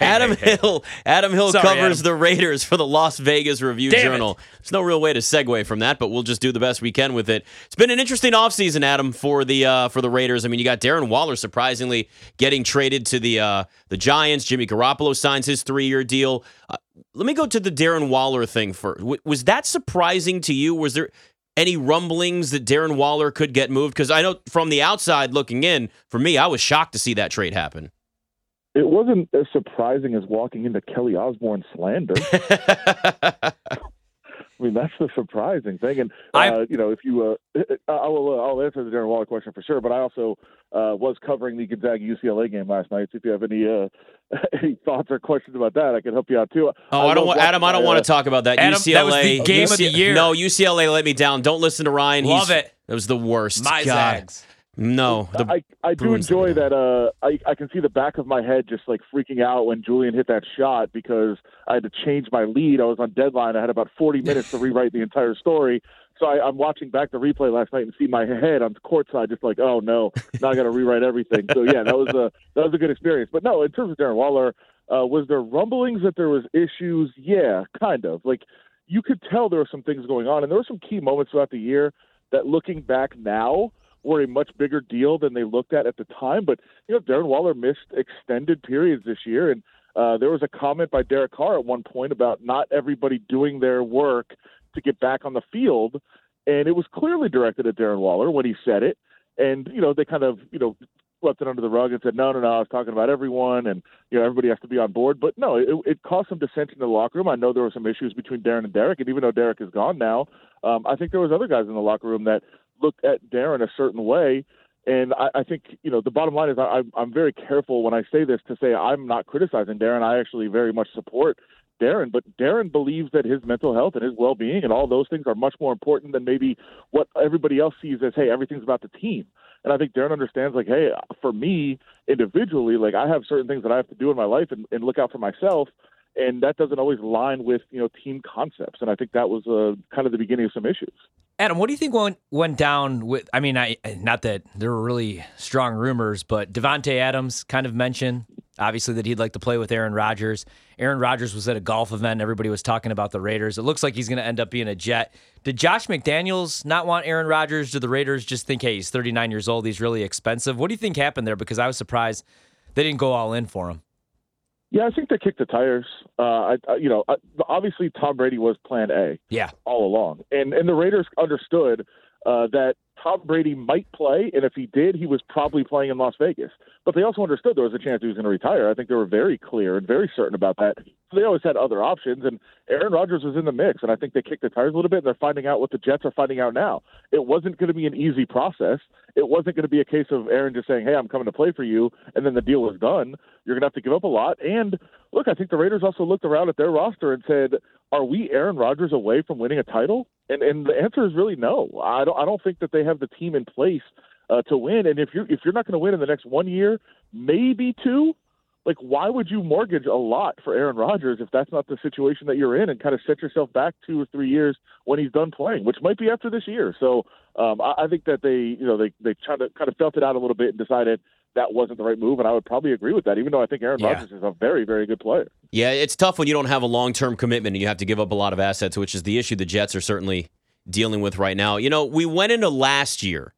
Adam hey, hey. Hill. Adam Hill Sorry, covers Adam. the Raiders for the Las Vegas Review Damn it. Journal. There's no real way to segue from that, but we'll just do the best we can with it. It's been an interesting offseason, Adam, for the uh, for the Raiders. I mean, you got Darren Waller surprisingly getting traded to the uh, the Giants. Jimmy Garoppolo signs his three year deal. Uh, let me go to the Darren Waller thing first. W- was that surprising to you? Was there any rumblings that Darren Waller could get moved? Because I know from the outside looking in, for me, I was shocked to see that trade happen. It wasn't as surprising as walking into Kelly Osbourne slander. I mean, that's the surprising thing. And uh, you know, if you, uh, I will, uh, I'll answer the Darren Waller question for sure. But I also uh, was covering the Gonzaga UCLA game last night. So if you have any uh, any thoughts or questions about that, I can help you out too. Oh, I, don't want Adam. I don't want uh, to talk about that. Adam, UCLA that was the game of the year. No, UCLA let me down. Don't listen to Ryan. Love He's, it. It was the worst. My God. Zags. No, the, I, I do Bruins enjoy that. Uh, I, I can see the back of my head just like freaking out when Julian hit that shot because I had to change my lead. I was on deadline. I had about 40 minutes to rewrite the entire story. So I, I'm watching back the replay last night and see my head on the court side, just like, oh no, now I got to rewrite everything. So yeah, that was a that was a good experience. But no, in terms of Darren Waller, uh, was there rumblings that there was issues? Yeah, kind of. Like you could tell there were some things going on, and there were some key moments throughout the year that, looking back now, were a much bigger deal than they looked at at the time. But you know, Darren Waller missed extended periods this year, and uh, there was a comment by Derek Carr at one point about not everybody doing their work to get back on the field, and it was clearly directed at Darren Waller when he said it. And you know, they kind of you know swept it under the rug and said, no, no, no, I was talking about everyone, and you know, everybody has to be on board. But no, it, it caused some dissension in the locker room. I know there were some issues between Darren and Derek, and even though Derek is gone now, um, I think there was other guys in the locker room that looked at Darren a certain way. And I, I think you know the bottom line is I, I'm- very careful when I say this to say I'm not criticizing Darren. I actually very much support Darren, but Darren believes that his mental health and his well-being and all those things are much more important than maybe what everybody else sees as hey everything's about the team. And I think Darren understands like hey for me individually like I have certain things that I have to do in my life and, and look out for myself. And that doesn't always line with you know team concepts, and I think that was uh, kind of the beginning of some issues. Adam, what do you think went went down with? I mean, I not that there were really strong rumors, but Davante Adams kind of mentioned obviously that he'd like to play with Aaron Rodgers. Aaron Rodgers was at a golf event. and Everybody was talking about the Raiders. It looks like he's going to end up being a Jet. Did Josh McDaniels not want Aaron Rodgers? Did the Raiders just think, hey, he's 39 years old, he's really expensive? What do you think happened there? Because I was surprised they didn't go all in for him. Yeah, I think they kicked the tires. Uh, I, I, you know, I, obviously Tom Brady was Plan A Yeah, all along, and and the Raiders understood uh, that Tom Brady might play, and if he did, he was probably playing in Las Vegas. But they also understood there was a chance he was going to retire. I think they were very clear and very certain about that. So they always had other options, and Aaron Rodgers was in the mix. And I think they kicked the tires a little bit, and they're finding out what the Jets are finding out now. It wasn't going to be an easy process. It wasn't going to be a case of Aaron just saying, "Hey, I'm coming to play for you," and then the deal was done. You're going to have to give up a lot. And look, I think the Raiders also looked around at their roster and said, "Are we Aaron Rodgers away from winning a title?" And and the answer is really no. I don't I don't think that they have the team in place uh, to win. And if you're if you're not going to win in the next one year, maybe two, like why would you mortgage a lot for Aaron Rodgers if that's not the situation that you're in, and kind of set yourself back two or three years when he's done playing, which might be after this year. So um, I, I think that they you know they they kind of kind of felt it out a little bit and decided that wasn't the right move, and I would probably agree with that, even though I think Aaron Yeah. Rodgers is a very very good player. Yeah, it's tough when you don't have a long term commitment and you have to give up a lot of assets, which is the issue the Jets are certainly dealing with right now. You know, we went into last year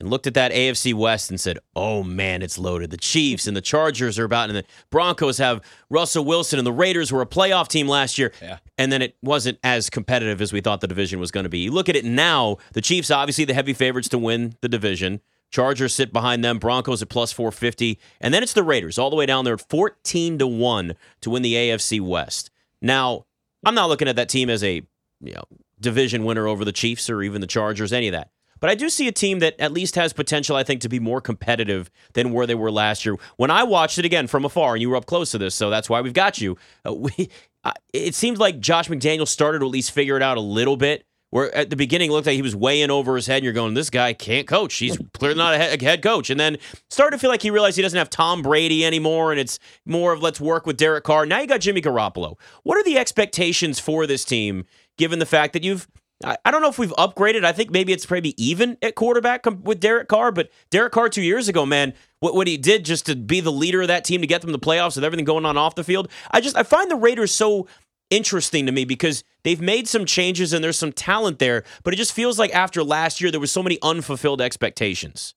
and looked at that AFC West and said, oh man, it's loaded. The Chiefs and the Chargers are about, and the Broncos have Russell Wilson, and the Raiders were a playoff team last year. Yeah. And then it wasn't as competitive as we thought the division was going to be. You look at it now, the Chiefs, obviously the heavy favorites to win the division. Chargers sit behind them. Broncos at plus 450. And then it's the Raiders all the way down there at 14 to 1 to win the AFC West. Now, I'm not looking at that team as a you know division winner over the Chiefs or even the Chargers, any of that. But I do see a team that at least has potential, I think, to be more competitive than where they were last year. When I watched it again from afar, and you were up close to this, so that's why we've got you. Uh, we, uh, it seemed like Josh McDaniel started to at least figure it out a little bit. Where at the beginning it looked like he was in over his head, and you're going, "This guy can't coach. He's clearly not a head coach." And then started to feel like he realized he doesn't have Tom Brady anymore, and it's more of let's work with Derek Carr. Now you got Jimmy Garoppolo. What are the expectations for this team, given the fact that you've I, don't know if we've upgraded. I think maybe it's maybe even at quarterback with Derek Carr, but Derek Carr two years ago, man, what, what he did just to be the leader of that team to get them to the playoffs with everything going on off the field. I just I find the Raiders so interesting to me because they've made some changes and there's some talent there, but it just feels like after last year there was so many unfulfilled expectations.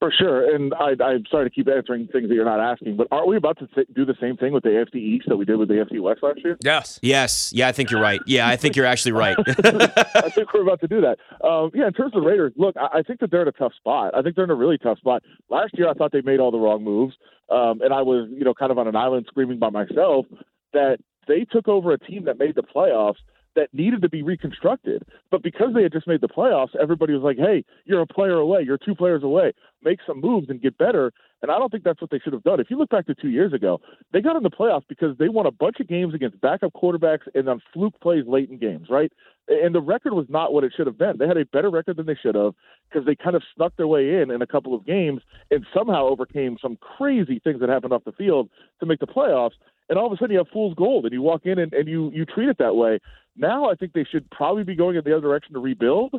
For sure, and I, am sorry to keep answering things that you're not asking, but aren't we about to th- do the same thing with the AFC East that we did with the AFC West last year? Yes. Yes. Yeah, I think you're right. Yeah, I think you're actually right. I think we're about to do that. Um, yeah, in terms of the Raiders, look, I, I, think that they're in a tough spot. I think they're in a really tough spot. Last year, I thought they made all the wrong moves, um, and I was, you know, kind of on an island screaming by myself that they took over a team that made the playoffs that needed to be reconstructed. But because they had just made the playoffs, everybody was like, hey, you're a player away. You're two players away. Make some moves and get better. And I don't think that's what they should have done. If you look back to two years ago, they got in the playoffs because they won a bunch of games against backup quarterbacks and on fluke plays late in games, right? And the record was not what it should have been. They had a better record than they should have because they kind of snuck their way in in a couple of games and somehow overcame some crazy things that happened off the field to make the playoffs and all of a sudden you have fool's gold and you walk in and, and you you treat it that way. Now I think they should probably be going in the other direction to rebuild,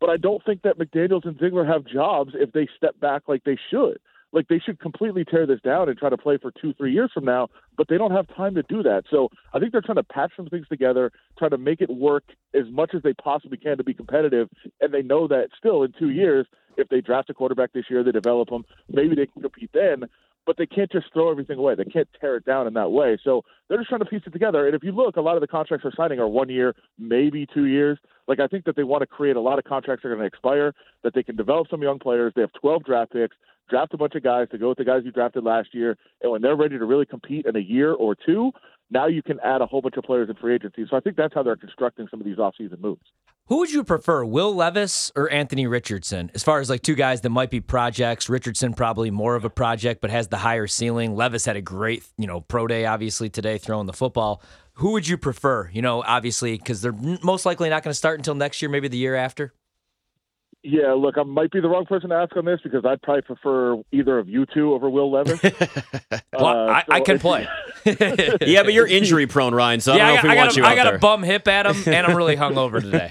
but I don't think that McDaniels and Ziegler have jobs if they step back like they should. Like they should completely tear this down and try to play for two, three years from now, but they don't have time to do that. So I think they're trying to patch some things together, try to make it work as much as they possibly can to be competitive. And they know that still in two years, if they draft a quarterback this year, they develop them, maybe they can compete then but they can't just throw everything away. They can't tear it down in that way. So they're just trying to piece it together. And if you look, a lot of the contracts they're signing are one year, maybe two years. Like I think that they want to create a lot of contracts that are going to expire, that they can develop some young players. They have 12 draft picks, draft a bunch of guys to go with the guys you drafted last year, and when they're ready to really compete in a year or two, now you can add a whole bunch of players in free agency. So I think that's how they're constructing some of these offseason moves. Who would you prefer, Will Levis or Anthony Richardson? As far as like two guys that might be projects, Richardson probably more of a project, but has the higher ceiling. Levis had a great, you know, pro day obviously today throwing the football. Who would you prefer? You know, obviously because they're most likely not going to start until next year, maybe the year after. Yeah, look, I might be the wrong person to ask on this because I'd probably prefer either of you two over Will Levis. well, uh, I, so I, can play. yeah, but you're injury prone, Ryan. So I don't know if we I want a, you I got there. a bum hip at him, and I'm really hungover today.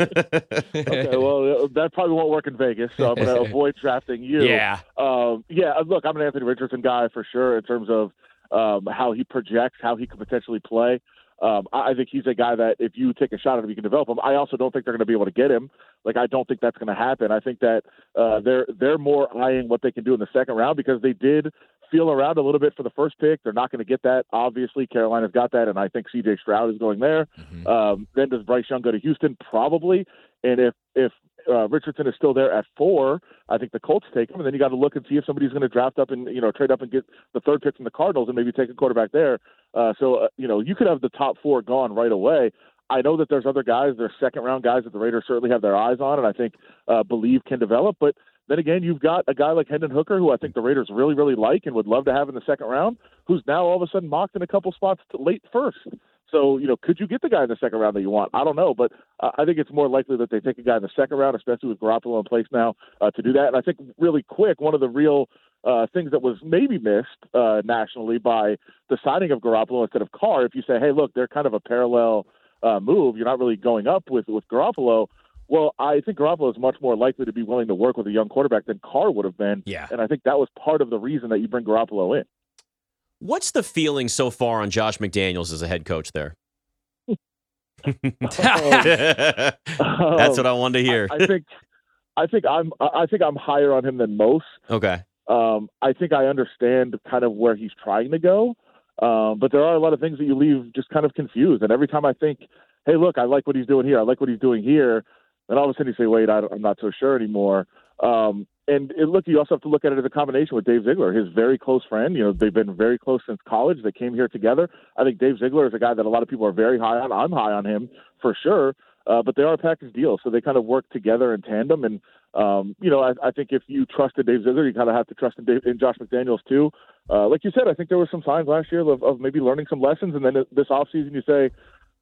okay, well, uh, that probably won't work in Vegas, so I'm going to avoid drafting you. Yeah. Um, yeah, uh, look, I'm an Anthony Richardson guy for sure in terms of um, how he projects, how he could potentially play. Um, I think he's a guy that if you take a shot at him, you can develop him. I also don't think they're going to be able to get him. Like I don't think that's going to happen. I think that uh, they're they're more eyeing what they can do in the second round because they did feel around a little bit for the first pick. They're not going to get that. Obviously, Carolina's got that, and I think C.J. Stroud is going there. Mm-hmm. Um, then does Bryce Young go to Houston? Probably. And if if uh, Richardson is still there at four, I think the Colts take him, and then you got to look and see if somebody's going to draft up and you know trade up and get the third pick from the Cardinals and maybe take a quarterback there. Uh, so uh, you know you could have the top four gone right away. I know that there's other guys, there's second round guys that the Raiders certainly have their eyes on, and I think uh, believe can develop. But then again, you've got a guy like Hendon Hooker, who I think the Raiders really, really like and would love to have in the second round, who's now all of a sudden mocked in a couple spots late first. So, you know, could you get the guy in the second round that you want? I don't know, but uh, I think it's more likely that they take a guy in the second round, especially with Garoppolo in place now, uh, to do that. And I think really quick, one of the real uh, things that was maybe missed uh, nationally by the signing of Garoppolo instead of Carr, if you say, hey, look, they're kind of a parallel uh, move, you're not really going up with with Garoppolo. Well, I think Garoppolo is much more likely to be willing to work with a young quarterback than Carr would have been. Yeah. And I think that was part of the reason that you bring Garoppolo in. What's the feeling so far on Josh McDaniels as a head coach there? That's what I wanted to hear. I, I, think, I think I'm, I think I'm higher on him than most. Okay. Um, I think I understand kind of where he's trying to go, um, but there are a lot of things that you leave just kind of confused. And every time I think, hey, look, I like what he's doing here, I like what he's doing here, then all of a sudden you say, wait, I am not so sure anymore. Um, and it, look, you also have to look at it as a combination with Dave Ziegler, his very close friend. You know, they've been very close since college. They came here together. I think Dave Ziegler is a guy that a lot of people are very high on. I'm high on him for sure. Uh, but they are a package deal, so they kind of work together in tandem. And um, you know, I, I think if you trusted Dave Ziegler, you kind of have to trust in, Dave, in Josh McDaniels too. Uh, like you said, I think there were some signs last year of, of maybe learning some lessons, and then this offseason you say,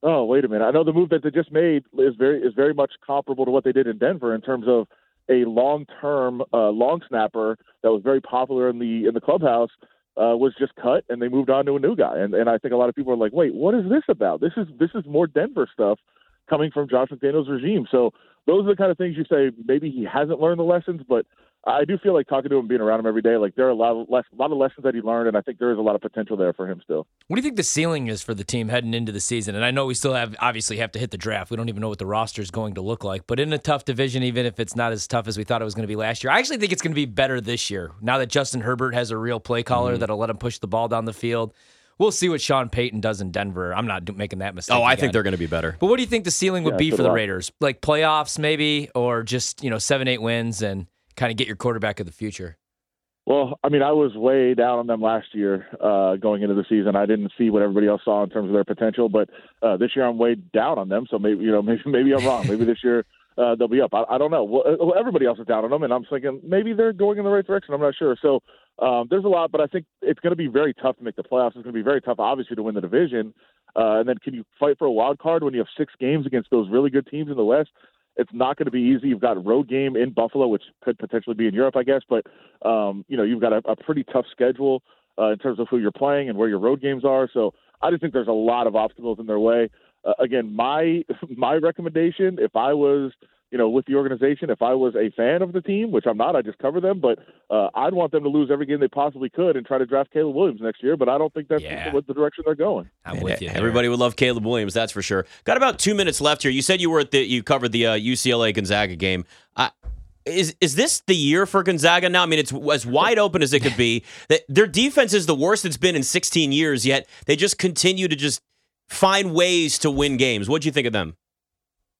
oh, wait a minute. I know the move that they just made is very is very much comparable to what they did in Denver in terms of a long-term uh, long snapper that was very popular in the in the clubhouse uh, was just cut, and they moved on to a new guy. And and I think a lot of people are like, wait, what is this about? This is this is more Denver stuff coming from Josh McDaniels' regime. So those are the kind of things you say maybe he hasn't learned the lessons, but I do feel like talking to him, being around him every day, like there are a lot of, less, a lot of lessons that he learned, and I think there is a lot of potential there for him still. What do you think the ceiling is for the team heading into the season? And I know we still have obviously have to hit the draft. We don't even know what the roster is going to look like. But in a tough division, even if it's not as tough as we thought it was going to be last year, I actually think it's going to be better this year. Now that Justin Herbert has a real play caller Mm-hmm. that'll let him push the ball down the field. We'll see what Sean Payton does in Denver. I'm not making that mistake. Oh, I again. think they're going to be better. But what do you think the ceiling would Yeah, be for the. Raiders? Like playoffs, maybe, or just you know seven, eight wins and kind of get your quarterback of the future. Well, I mean, I was way down on them last year uh, going into the season. I didn't see what everybody else saw in terms of their potential, but uh, this year I'm way down on them. So maybe you know, maybe maybe I'm wrong. Maybe this year uh, they'll be up. I, I don't know. Well, uh, everybody else is down on them, and I'm thinking maybe they're going in the right direction. I'm not sure. So um, there's a lot, but I think it's going to be very tough to make the playoffs. It's going to be very tough, obviously, to win the division. Uh, and then can you fight for a wild card when you have six games against those really good teams in the West? It's not going to be easy. You've got a road game in Buffalo, which could potentially be in Europe, I guess. But um, you know, you've got a, a pretty tough schedule uh, in terms of who you're playing and where your road games are. So I just think there's a lot of obstacles in their way. Uh, again, my my recommendation, if I was you know with the organization, if I was a fan of the team, which I'm not, I just cover them, but uh, I'd want them to lose every game they possibly could and try to draft Caleb Williams next year. But I don't think that's Yeah. what the direction they're going. I'm Man, with you. there. Everybody would love Caleb Williams, that's for sure. Got about two minutes left here. You said you were at the you covered the uh, UCLA Gonzaga game. Uh, is is this the year for Gonzaga now? I mean, it's as wide open as it could be. That their defense is the worst it's been in 16 years. Yet they just continue to just find ways to win games. What do you think of them?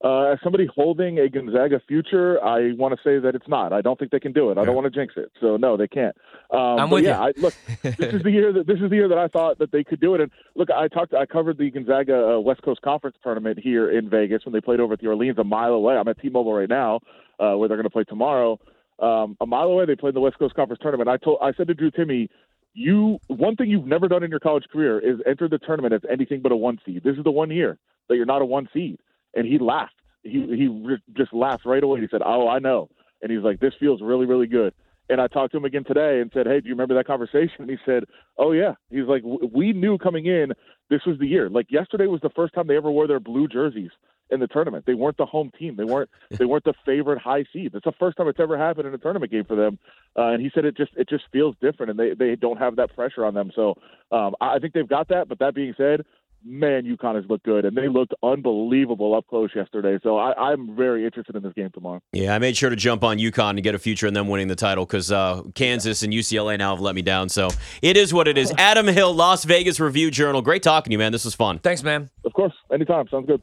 Uh, as somebody holding a Gonzaga future, I want to say that it's not. I don't think they can do it. I don't want to jinx it. So no, they can't. Um, I'm with yeah, I, look, this is the year that this is the year that I thought that they could do it. And look, I talked, I covered the Gonzaga uh, West Coast Conference tournament here in Vegas when they played over at the Orleans, a mile away. I'm at T-Mobile right now, uh, where they're going to play tomorrow. Um, a mile away, they played the West Coast Conference tournament. I told, I said to Drew Timme, you one thing you've never done in your college career is enter the tournament as anything but a one seed. This is the one year that you're not a one seed. And he laughed. He he re- just laughed right away. He said, "Oh, I know." And he's like, "This feels really really good." And I talked to him again today and said, "Hey, do you remember that conversation?" And he said, "Oh yeah." He's like, "W- "We knew coming in this was the year. Like yesterday was the first time they ever wore their blue jerseys in the tournament. They weren't the home team. They weren't they weren't the favorite high seed. It's the first time it's ever happened in a tournament game for them. Uh, and he said it just it just feels different, and they they don't have that pressure on them. So um, I think they've got that. But that being said, man, UConn has looked good, and they looked unbelievable up close yesterday. So I, I'm very interested in this game tomorrow. Yeah, I made sure to jump on UConn to get a future in them winning the title because uh, Kansas and UCLA now have let me down. So it is what it is. Adam Hill, Las Vegas Review Journal. Great talking to you, man. This was fun. Thanks, man. Of course, anytime. Sounds good.